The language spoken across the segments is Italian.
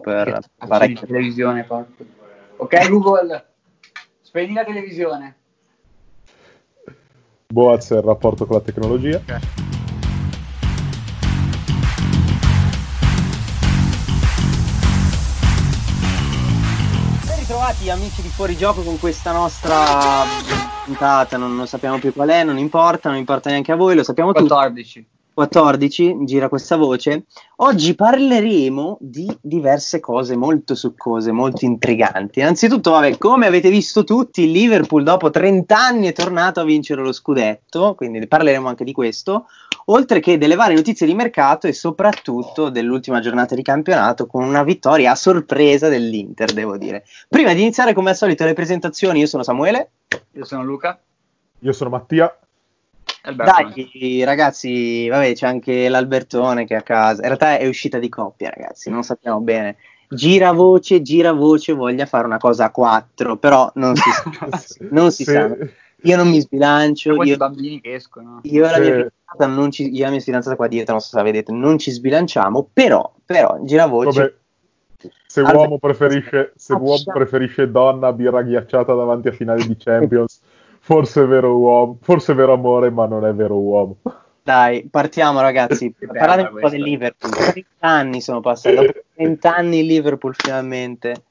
per fare la televisione. Ok, Google, spegni la televisione. Boaz è il rapporto con la tecnologia. Okay. Ben ritrovati amici di Fuori Gioco con questa nostra puntata, non, non, sappiamo più qual è, non importa, non importa neanche a voi, lo sappiamo 14. tutti. 14, gira questa voce. Oggi parleremo di diverse cose molto succose, molto intriganti. Innanzitutto, vabbè, come avete visto tutti, il Liverpool dopo 30 anni è tornato a vincere lo scudetto, quindi parleremo anche di questo, oltre che delle varie notizie di mercato e soprattutto dell'ultima giornata di campionato con una vittoria a sorpresa dell'Inter, devo dire. Prima di iniziare, come al solito, le presentazioni, io sono Samuele. Io sono Luca. Io sono Mattia. Dai, ragazzi, vabbè, c'è anche l'Albertone che è a casa. In realtà è uscita di coppia, ragazzi, non sappiamo bene. Gira voce, gira voce, voglia fare una cosa a quattro, però non si sa. non si sa. Io non mi sbilancio. Io, i bambini che escono. Io e la mia fidanzata, non ci, io e la mia fidanzata qua dietro, non so se la vedete, non ci sbilanciamo, però, però gira voce. Vabbè. Se uomo, preferisce, se uomo preferisce donna birra ghiacciata davanti a finale di Champions forse è vero uomo, forse è vero amore, ma non è vero uomo. Dai, partiamo ragazzi. Parlate un po' del Liverpool. 30 anni sono passati. Dopo 30 anni il Liverpool finalmente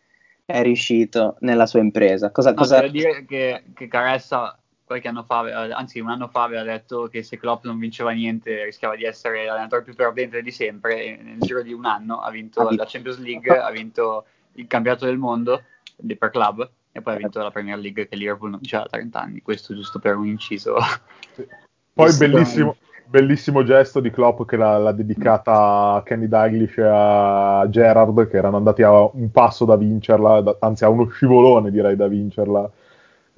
è riuscito nella sua impresa. Cosa, no, cosa... Per dire che, che Caressa qualche anno fa, anzi un anno fa aveva detto che se Klopp non vinceva niente rischiava di essere l'allenatore più perdente di sempre e nel giro di un anno ha vinto la Champions League, ha vinto il campionato del mondo per club e poi ha vinto la Premier League che Liverpool non c'era da 30 anni, questo giusto per un inciso. Sì. Poi bellissimo, bellissimo, gesto di Klopp che l'ha, l'ha, dedicata a Kenny Dalglish e a Gerard che erano andati a un passo da vincerla, da, anzi a uno scivolone direi da vincerla.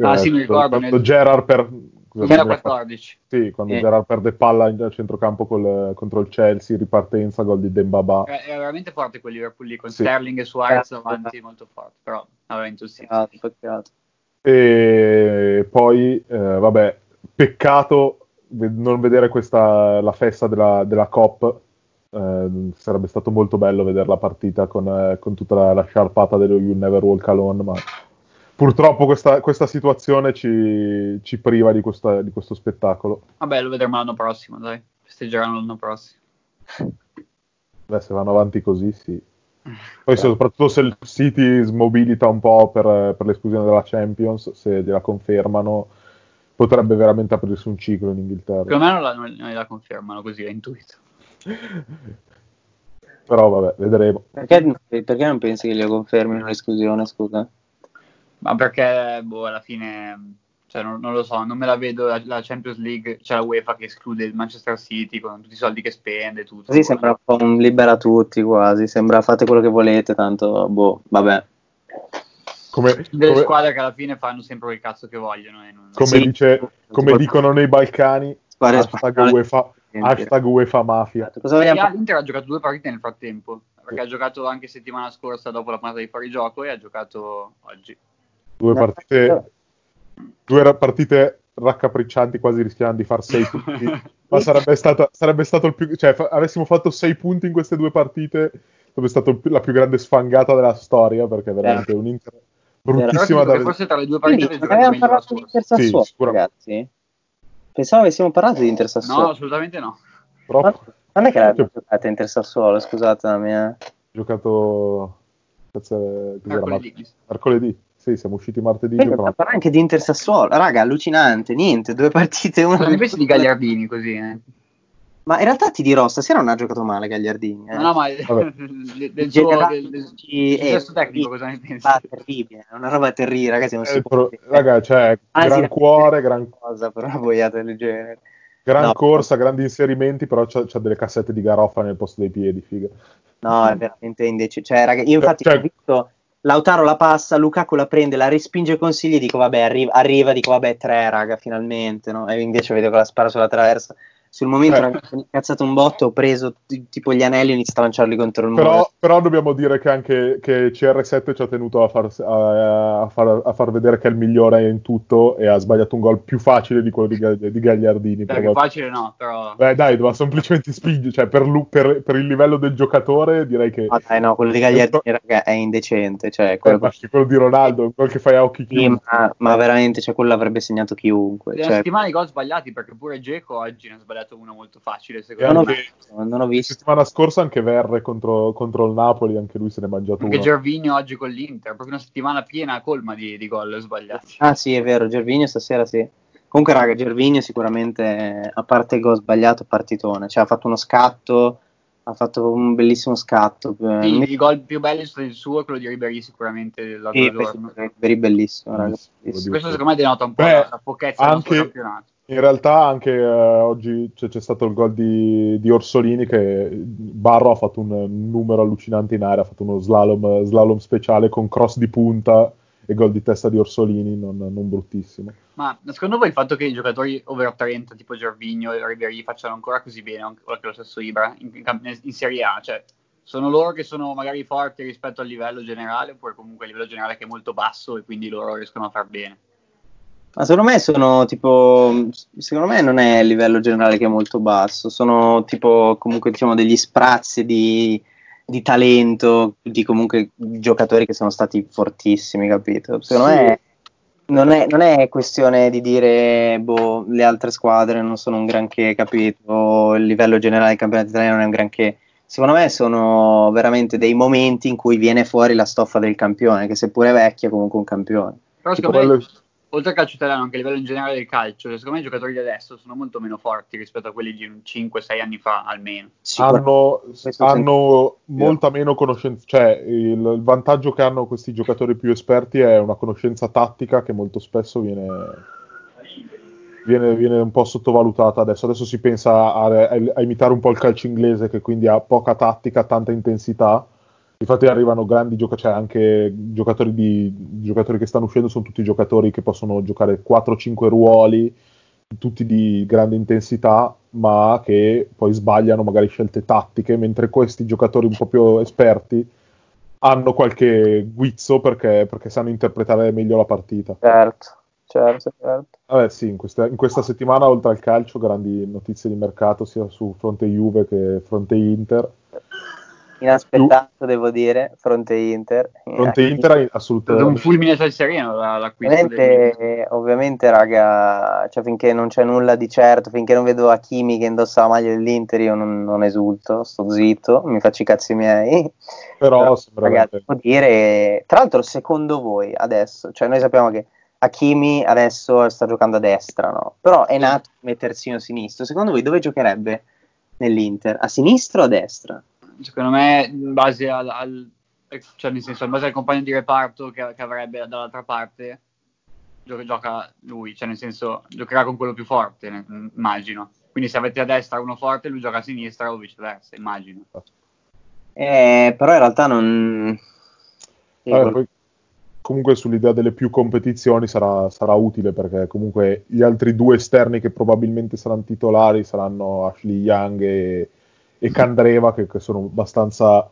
Ah eh, sì, mi ricordo. Nel... Gerard per 2014. Sì, quando eh. Gerard perde palla in centrocampo col, contro il Chelsea, ripartenza, gol di Dembaba. È, è veramente forte quel Liverpool lì, con sì. Sterling e Suarez eh, avanti, molto forte, però aveva vinto il City. Peccato, E poi, eh, vabbè, peccato non vedere questa, la festa della, della Cop. Eh, sarebbe stato molto bello vedere la partita con, eh, con tutta la, la sciarpata dello You Never Walk Alone, ma purtroppo questa, questa situazione ci, ci priva di, questa, di, questo spettacolo. Vabbè, lo vedremo l'anno prossimo, dai. Festeggeranno l'anno prossimo. Beh, se vanno avanti così, sì. Poi soprattutto se il City smobilita un po' per, per l'esclusione della Champions, se gliela confermano, potrebbe veramente aprirsi un ciclo in Inghilterra. Più o meno la, non la confermano così, è intuito. Però vabbè, vedremo. Perché, perché non pensi che gliela confermino l'esclusione, scusa? Ma perché, boh, alla fine, cioè, non, non, lo so, non me la vedo la, la, Champions League, c'è la UEFA che esclude il Manchester City con tutti i soldi che spende, tutto. Così sembra un po' un libera tutti quasi, sembra fate quello che volete, tanto, boh, vabbè. Come, delle come, squadre che alla fine fanno sempre quel cazzo che vogliono. Non... Come, sì, dice, come dicono nei Balcani, hashtag UEFA, hashtag UEFA Mafia. Cosa vogliamo... L'Inter ha giocato due partite nel frattempo, perché ha giocato anche settimana scorsa dopo la puntata di fuorigioco e ha giocato oggi due partite, due partite raccapriccianti, quasi rischiando di far 6 punti. Ma sarebbe, stata, sarebbe stato il più. Cioè, fa, avessimo fatto 6 punti in queste due partite, sarebbe stata la più grande sfangata della storia. Perché è veramente eh. un Inter bruttissima da Forse tra le due partite. Quindi, avevamo parlato di Inter Sassuolo, sì, ragazzi. Pensavo avessimo parlato di Inter Sassuolo. No, assolutamente no. Troppo. Quando è che l'hai giocato Inter Sassuolo? Scusate la mia. Ho giocato. Cazzo, mercoledì. mercoledì. Sì, siamo usciti martedì. Beh, parla anche di Inter Sassuolo. Raga, allucinante, niente, due partite, una... Cosa ne pensi di Gagliardini così, eh? Ma in realtà ti dirò, stasera non ha giocato male Gagliardini. Eh. No, no, ma del, suo, del, del, del tecnico cosa ne pensi? Ah, terribile, è una roba terribile, ragazzi, non eh, si può... Raga, cioè, ah, gran cuore, gran... cosa, però una boiata del genere. Gran no, corsa, grandi inserimenti, però c'ha, c'ha, delle cassette di garoffa nel posto dei piedi, figa. No, è veramente indecente. Cioè, raga, io infatti cioè, ho visto Lautaro la passa, Lukaku la prende, la respinge consigli dico vabbè arriva, arriva, dico vabbè tre raga finalmente, no? E invece vedo che la spara sulla traversa. Sul momento eh. mi sono incazzato un botto, ho preso t- tipo gli anelli e ho iniziato a lanciarli contro il muro. Però, però dobbiamo dire che anche che CR7 ci ha tenuto a far, a, a, far, a far, vedere che è il migliore in tutto e ha sbagliato un gol più facile di quello di, di Gagliardini. Dai, più facile no, però... Beh dai, doveva semplicemente spingere, cioè per, per, per, il livello del giocatore direi che... Ah, dai, no, quello di Gagliardini raga, è indecente, cioè quello, eh, quello di Ronaldo, quello che fai a occhi chiusi. Sì, ma, ma, veramente, cioè, quello l'avrebbe segnato chiunque. Cioè... settimana di gol sbagliati perché pure Geco oggi ne ha sbagliato uno molto facile secondo non me. Ho, non ho visto. La settimana scorsa anche Verre contro, contro, il Napoli, anche lui se ne è mangiato anche uno. Gervinho oggi con l'Inter, proprio una settimana piena colma di, di gol sbagliati. Ah sì, è vero, Gervinho stasera sì. Comunque raga, Gervinho sicuramente, a parte il gol sbagliato, partitone. Cioè ha fatto uno scatto, ha fatto un bellissimo scatto. Sì, il gol più bello è stato il suo e quello di Ribéry sicuramente. Sì, Ribéry bellissimo, raga. Questo secondo me denota un po' Beh, la pochezza anche... del campionato in realtà anche eh, oggi c'è, c'è, stato il gol di, di, Orsolini che Barro ha fatto un numero allucinante in aria, ha fatto uno slalom, slalom speciale con cross di punta e gol di testa di Orsolini, non, non, bruttissimo. Ma secondo voi il fatto che i giocatori over 30 tipo Gervigno e Ribery facciano ancora così bene, anche lo stesso Ibra, in, in, in Serie A, cioè sono loro che sono magari forti rispetto al livello generale oppure comunque il livello generale che è molto basso e quindi loro riescono a far bene? Ma secondo me sono tipo. Secondo me non è il livello generale che è molto basso. Sono tipo comunque diciamo degli sprazzi di, di talento, di comunque giocatori che sono stati fortissimi, capito? Secondo sì. me non è, non è, questione di dire boh, le altre squadre non sono un granché, capito? Il livello generale del campionato italiano non è un granché. Secondo me sono veramente dei momenti in cui viene fuori la stoffa del campione, che seppure vecchia è comunque un campione. Però secondo me oltre al calcio italiano, anche a livello in generale del calcio, secondo me i giocatori di adesso sono molto meno forti rispetto a quelli di 5-6 anni fa almeno. Hanno, hanno molta meno conoscenza, cioè il, il, vantaggio che hanno questi giocatori più esperti è una conoscenza tattica che molto spesso viene, viene, viene un po' sottovalutata adesso. Adesso si pensa a, a, a imitare un po' il calcio inglese che quindi ha poca tattica, tanta intensità Infatti arrivano grandi giocatori, cioè anche giocatori, di, giocatori che stanno uscendo, sono tutti giocatori che possono giocare 4-5 ruoli, tutti di grande intensità, ma che poi sbagliano magari scelte tattiche, mentre questi giocatori un po' più esperti hanno qualche guizzo perché, perché sanno interpretare meglio la partita. Certo, certo, certo. Vabbè sì, in questa, in questa settimana oltre al calcio grandi notizie di mercato sia su fronte Juve che fronte Inter inaspettato, devo dire, fronte Inter. Fronte Inter assolutamente. Un fulmine al sereno l'acquisto. Ovviamente, ovviamente, raga, cioè, finché non c'è nulla di certo, finché non vedo Hakimi che indossa la maglia dell'Inter, io non, non esulto, sto zitto, mi faccio i cazzi miei. Però, Però ragazzi, devo dire, tra l'altro, secondo voi adesso, cioè noi sappiamo che Hakimi adesso sta giocando a destra, no? Però è nato come terzino sinistro. Secondo voi dove giocherebbe nell'Inter? A sinistra o a destra? Secondo me in base al, al cioè nel senso in base al compagno di reparto che, che avrebbe dall'altra parte gioca, gioca, lui, cioè nel senso giocherà con quello più forte, immagino. Quindi se avete a destra uno forte, lui gioca a sinistra o viceversa, immagino. Eh, però in realtà non... Allora, poi, comunque sull'idea delle più competizioni sarà, sarà, utile perché comunque gli altri due esterni che probabilmente saranno titolari saranno Ashley Young e e Candreva che, che sono abbastanza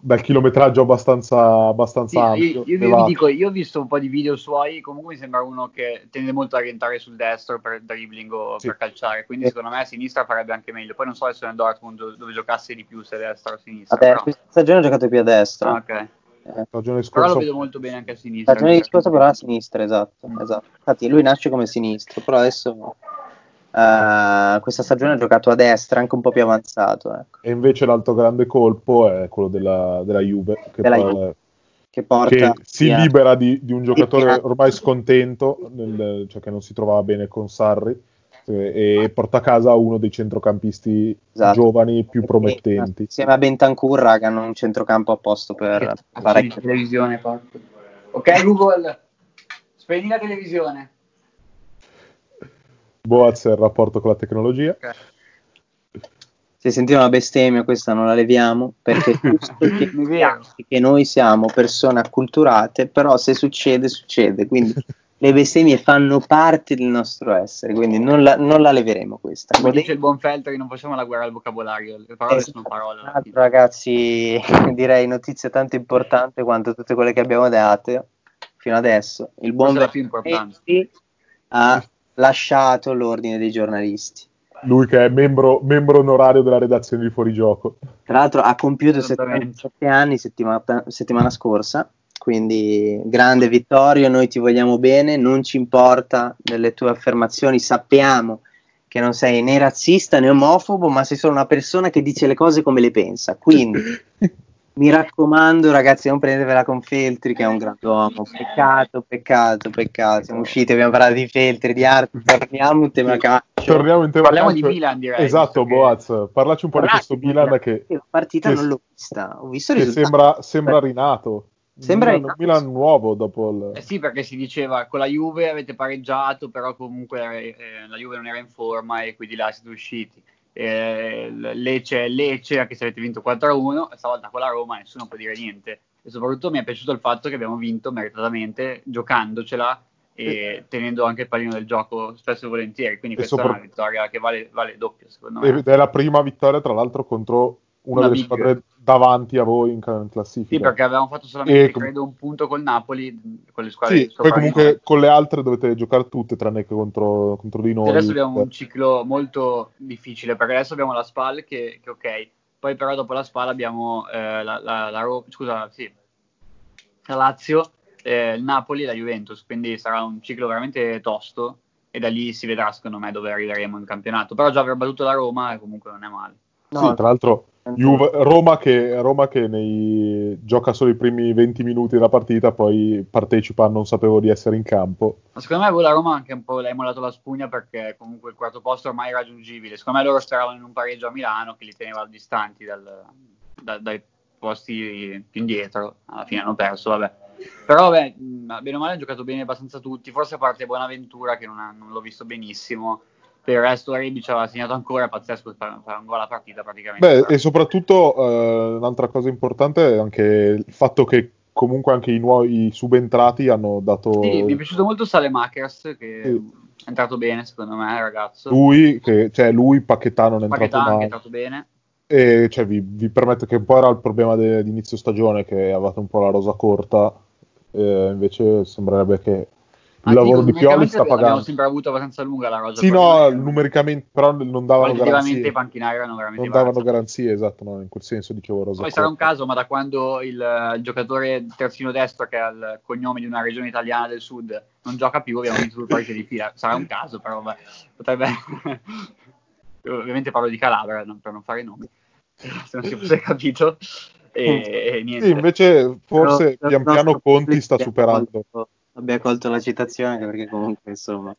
dal chilometraggio abbastanza, abbastanza sì, ampio. Io, io, io, dico, io, ho visto un po' di video suoi, comunque mi sembra uno che tende molto a orientare sul destro per dribbling o sì. per calciare, quindi secondo me a sinistra farebbe anche meglio. Poi non so se nel Dortmund dove giocasse di più, se a destra o a sinistra. Vabbè, questa stagione ha giocato più a destra. Ah, ok. Eh. Stagione scorsa... Però lo vedo molto bene anche a sinistra. Stagione scorsa però a sinistra, esatto, esatto. Infatti lui nasce come sinistro, però adesso Uh, questa stagione ha giocato a destra, anche un po' più avanzato. Ecco. E invece l'altro grande colpo è quello della, della Juve, che, della poi, Juve. che, porta, che si yeah. libera di, di, un giocatore ormai scontento, nel, cioè che non si trovava bene con Sarri, e, e porta a casa uno dei centrocampisti esatto. giovani più promettenti. Insieme a Bentancur, raga, hanno un centrocampo a posto per fare la televisione. Ok, Google, spegni la televisione. Boaz è il rapporto con la tecnologia. Okay. Se sentiamo una bestemmia, questa non la leviamo perché che, che noi siamo persone acculturate, però se succede, succede. Quindi le bestemmie fanno parte del nostro essere, quindi non la, non la leveremo questa. Come dice il buon Feltri, non facciamo la guerra al vocabolario, le parole Esatto. sono parole. fine. Ragazzi, direi notizia tanto importante quanto tutte quelle che abbiamo dato fino adesso. Il buon. Vernetti ha lasciato l'ordine dei giornalisti. Lui che è membro, membro onorario della redazione di Fuorigioco. Tra l'altro ha compiuto Esattamente. 77 anni settimana, settimana scorsa, quindi grande Vittorio, noi ti vogliamo bene, non ci importa delle tue affermazioni, sappiamo che non sei né razzista né omofobo, ma sei solo una persona che dice le cose come le pensa. Quindi mi raccomando ragazzi, non prendetevela con Feltri che è un grand'uomo, peccato, peccato, peccato. Siamo usciti, abbiamo parlato di Feltri, di arte, torniamo in tema calcio. Torniamo in tema Parliamo di calcio. Milan, direi. Esatto, che- Boaz, parlaci un po' di questo Parlaci, Milan che, La partita che- non l'ho vista, ho visto il che risultato. sembra, sembra rinato. Sembra Milan, rinato. Milan nuovo dopo il... Eh sì, perché si diceva con la Juve avete pareggiato, però comunque eh, la Juve non era in forma e quindi là siete usciti. Eh, Lecce è Lecce, anche se avete vinto 4-1, e stavolta con la Roma nessuno può dire niente. E soprattutto mi è piaciuto il fatto che abbiamo vinto meritatamente, giocandocela e tenendo anche il pallino del gioco spesso e volentieri. Quindi E questa sopra- è una vittoria che vale, vale doppio, secondo me. Ed è la prima vittoria, tra l'altro, contro una, Una delle big. squadre davanti a voi in, in Sì, classifica. perché avevamo fatto solamente, E credo, un punto col Napoli, con le squadre Sì, poi comunque con le altre dovete giocare tutte, tranne che contro, contro di noi. Adesso abbiamo un ciclo molto difficile perché adesso abbiamo la SPAL che, che ok, poi però dopo la SPAL abbiamo eh, la, la, la Ro- scusa, sì, la Lazio, eh, il Napoli e la Juventus, quindi sarà un ciclo veramente tosto e da lì si vedrà secondo me dove arriveremo in campionato. Però già aver battuto la Roma comunque non è male. No, Sì, tra l'altro Juve- Roma, che, Roma che nei- gioca solo i primi 20 minuti della partita, poi partecipa non sapevo di essere in campo. Ma secondo me voi la Roma anche un po' l'hai mollato la spugna perché comunque il quarto posto è ormai raggiungibile. Secondo me loro speravano in un pareggio a Milano che li teneva distanti dal- da- dai posti più indietro. Alla fine hanno perso, vabbè. Però vabbè, bene o male hanno giocato bene abbastanza tutti, forse a parte Buonaventura che non, ha- non l'ho visto benissimo. Per il resto Rebic aveva segnato ancora, pazzesco, fa fa un gol alla partita praticamente. Beh, e soprattutto eh, un'altra cosa importante è anche il fatto che comunque anche i nuovi subentrati hanno dato Sì, mi è piaciuto molto Salemakers che Sì. è entrato bene secondo me, ragazzo. lui, che, cioè lui, Paquetà non è entrato Paquetà anche è entrato bene. E cioè, vi, vi permetto che un po' era il problema de- di inizio stagione, che avevate un po' la rosa corta, eh, invece sembrerebbe che il lavoro di Pioli sta Abbiamo pagando. sempre avuto abbastanza lunga la rosa. Sì, no, numericamente, però non davano garanzie. i panchinari erano veramente Non davano imbarazzanti. garanzie, esatto, no, in quel senso dicevo rosa Poi sarà un caso, ma da quando il, il giocatore terzino destro, che ha il cognome di una regione italiana del sud, non gioca più, abbiamo vinto due partite di fila. Sarà un caso, però vabbè, potrebbe... Ovviamente parlo di Calabria, non- per non fare nomi, se non si fosse capito. E, e niente. Sì, invece forse Però- pian piano Conti sta superando. colto- Abbia colto la citazione anche perché comunque insomma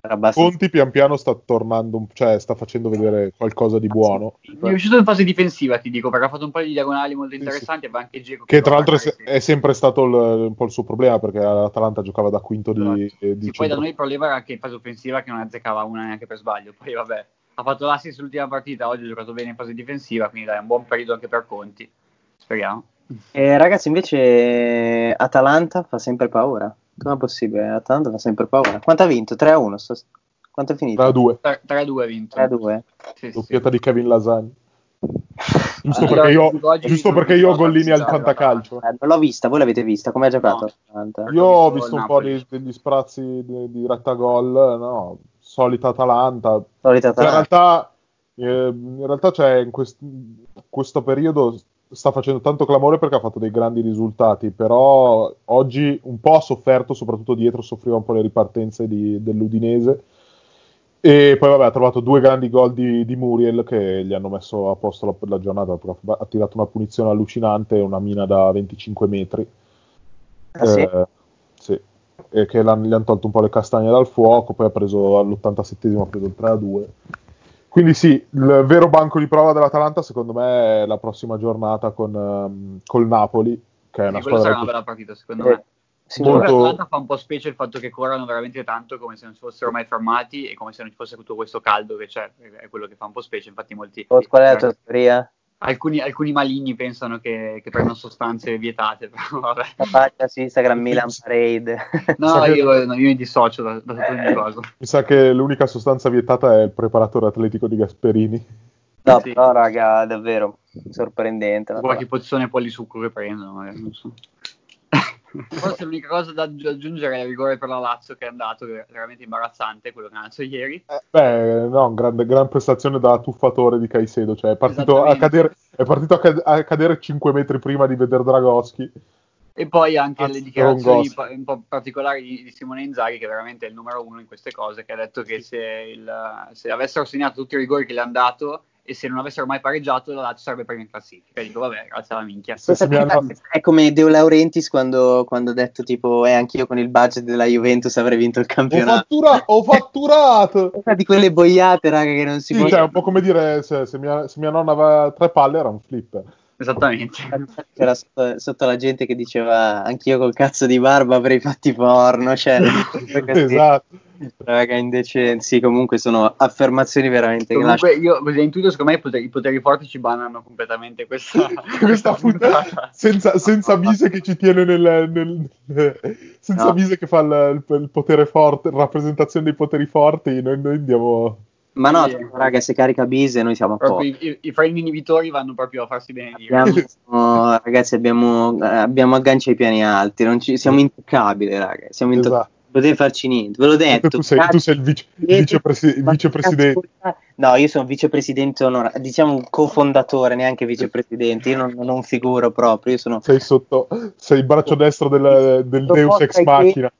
era abbastanza Conti pian piano sta tornando, cioè sta facendo vedere qualcosa di buono. Mi è piaciuto in fase difensiva, ti dico, perché ha fatto un paio di diagonali molto Sì, interessanti. Aveva anche Dzeko Che tra l'altro se- è sempre stato il- un po' il suo problema perché l'Atalanta giocava da quinto di, eh, di Sì, poi da noi il problema era che in fase offensiva che non azzeccava una neanche per sbaglio. Poi vabbè, ha fatto l'assist l'ultima partita, oggi ha giocato bene in fase difensiva, quindi dai, è un buon periodo anche per Conti. Speriamo. Eh, ragazzi, invece Atalanta fa sempre paura. Com'è possibile? Atalanta fa sempre paura. Quanto ha vinto? 3-1. Sto- Quanto è finito? da due, 3- 3-2 ha vinto. 3-2. Sì, sì, doppietta di Kevin Lasagna. Giusto Ah, perché io, giusto perché io ho Gollini al fantacalcio. Eh, non l'ho vista, voi l'avete vista? Come ha giocato No. Io ho visto un po' di- degli sprazzi di, di retta gol, no, solita Atalanta. Solita Cioè, in Atalanta. realtà, eh, in realtà cioè, in quest- questo periodo sta facendo tanto clamore perché ha fatto dei grandi risultati, però oggi un po' ha sofferto, soprattutto dietro soffriva un po' le ripartenze di- dell'Udinese. E poi vabbè, ha trovato due grandi gol di, di Muriel che gli hanno messo a posto la, la giornata, ha tirato una punizione allucinante, una mina da 25 metri. Ah, sì? Eh, sì. E che gli hanno tolto un po' le castagne dal fuoco, poi ha preso all'87esimo ha preso il 3 a 2. Quindi sì, il vero banco di prova dell'Atalanta secondo me è la prossima giornata con ehm, col Napoli, che è una Sì, quello sarà squadra una bella partita, secondo Eh, me. sì, molto- Atlanta fa un po' specie il fatto che corrano veramente tanto come se non si fossero mai fermati e come se non ci fosse tutto questo caldo che c'è, è quello che fa un po' specie, infatti molti... Qual è la tua teoria? Alcuni, alcuni, maligni pensano che, che prendano sostanze vietate, però vabbè. La pagina su Instagram Milan Parade. No, io, no, io mi dissocio da, da tutto eh, cosa. Mi sa che l'unica sostanza vietata è il preparatore atletico di Gasperini. No, sì. però raga, davvero sorprendente. Qualche pozione polisucco che prendono, magari, non so. Forse l'unica cosa da aggiungere è il rigore per la Lazio che è andato, che è veramente imbarazzante quello che ha fatto ieri. Eh, beh, no, grande, gran prestazione da tuffatore di Caicedo, cioè è partito, a cadere, è partito a, cad- a cadere 5 metri prima di vedere Dragoschi. E poi anche Anzi, le dichiarazioni un po' particolari di, Simone Inzaghi, che è veramente il numero uno in queste cose, che ha detto che se, il, se avessero segnato tutti i rigori che le hanno dato e se non avessero mai pareggiato la Lazio sarebbe prima in classifica. Dico, vabbè, grazie alla minchia. È come Deo Laurentiis quando, quando ha detto tipo, eh, anch'io con il budget della Juventus avrei vinto il campionato. Ho, fattura- ho fatturato! Una di quelle boiate, raga, che non si sì, può... Cioè, un po' come dire, se, se, mia, se mia nonna aveva tre palle era un flipper. Esattamente. C'era sotto, sotto, la gente che diceva anch'io col cazzo di barba avrei fatti porno, cioè, esatto. Raga, indecenzi, comunque sono affermazioni veramente comunque io così intuito, secondo me i poteri, i poteri, forti ci bannano completamente questa, questa puntata senza, senza Mise che ci tiene nel, nel senza no. Mise che fa il, il, potere forte, rappresentazione dei poteri forti, noi, noi andiamo ma no, sì. raga, se carica Bise noi siamo a i, i, I frame inibitori vanno proprio a farsi bene. Abbiamo, ragazzi, abbiamo, abbiamo agganci ai piani alti, ci, siamo intoccabili, raga. Siamo intoccabili. Esatto potete farci niente, ve l'ho detto. Tu sei, tu sei il vice, vicepresi- vicepresidente. No, io sono vicepresidente onorario, diciamo cofondatore, neanche vicepresidente, io non, non figuro proprio, io sono... Sei sotto, sei il braccio destro del, del Deus Ex Machina.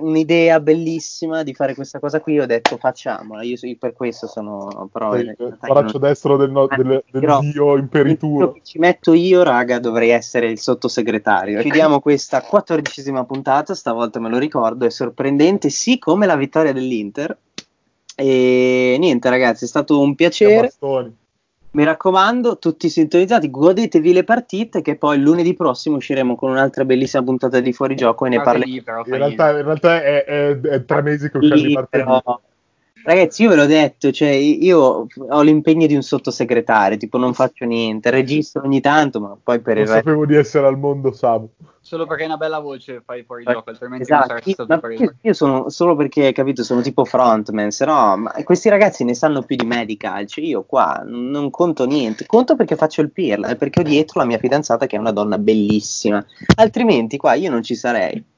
Un'idea bellissima di fare questa cosa qui, ho detto facciamola, io per questo sono... Però, il braccio non... destro del, no, del, del però, dio imperituro. Ci metto io, raga, dovrei essere il sottosegretario. Chiudiamo questa quattordicesima puntata, stavolta me lo ricordo, è sorprendente, sì come la vittoria dell'Inter, e niente, ragazzi, è stato un piacere. Mi raccomando, tutti sintonizzati, godetevi le partite che poi lunedì prossimo usciremo con un'altra bellissima puntata di fuorigioco e ne parleremo. In realtà, in realtà è, è, è, tre mesi che usciamo di partita. Ragazzi, io ve l'ho detto, cioè io ho l'impegno di un sottosegretario, tipo non faccio niente, registro ogni tanto, ma poi per non il resto... sapevo di essere al mondo Samu. Solo perché hai una bella voce fai fuori gioco, altrimenti esatto. non saresti stato preso. Io sono solo perché, capito, sono tipo frontman, se no, ma questi ragazzi ne sanno più di me di calcio, io qua non conto niente, conto perché faccio il pirla, perché ho dietro la mia fidanzata che è una donna bellissima, altrimenti qua io non ci sarei.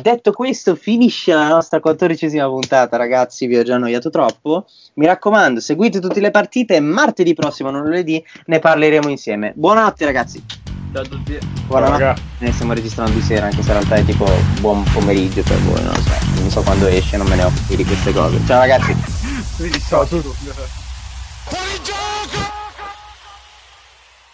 Detto questo, finisce la nostra quattordicesima puntata, ragazzi. Vi ho già annoiato troppo. Mi raccomando, seguite tutte le partite. Martedì prossimo, non lunedì, ne parleremo insieme. Buonanotte, ragazzi. Ciao a tutti. Buonanotte. Ne stiamo registrando di sera, anche se in realtà è tipo buon pomeriggio per voi. Non lo so, non so quando esce, non me ne occupi di queste cose. Ciao, ragazzi. Ciao a tutti. Fuori gioco!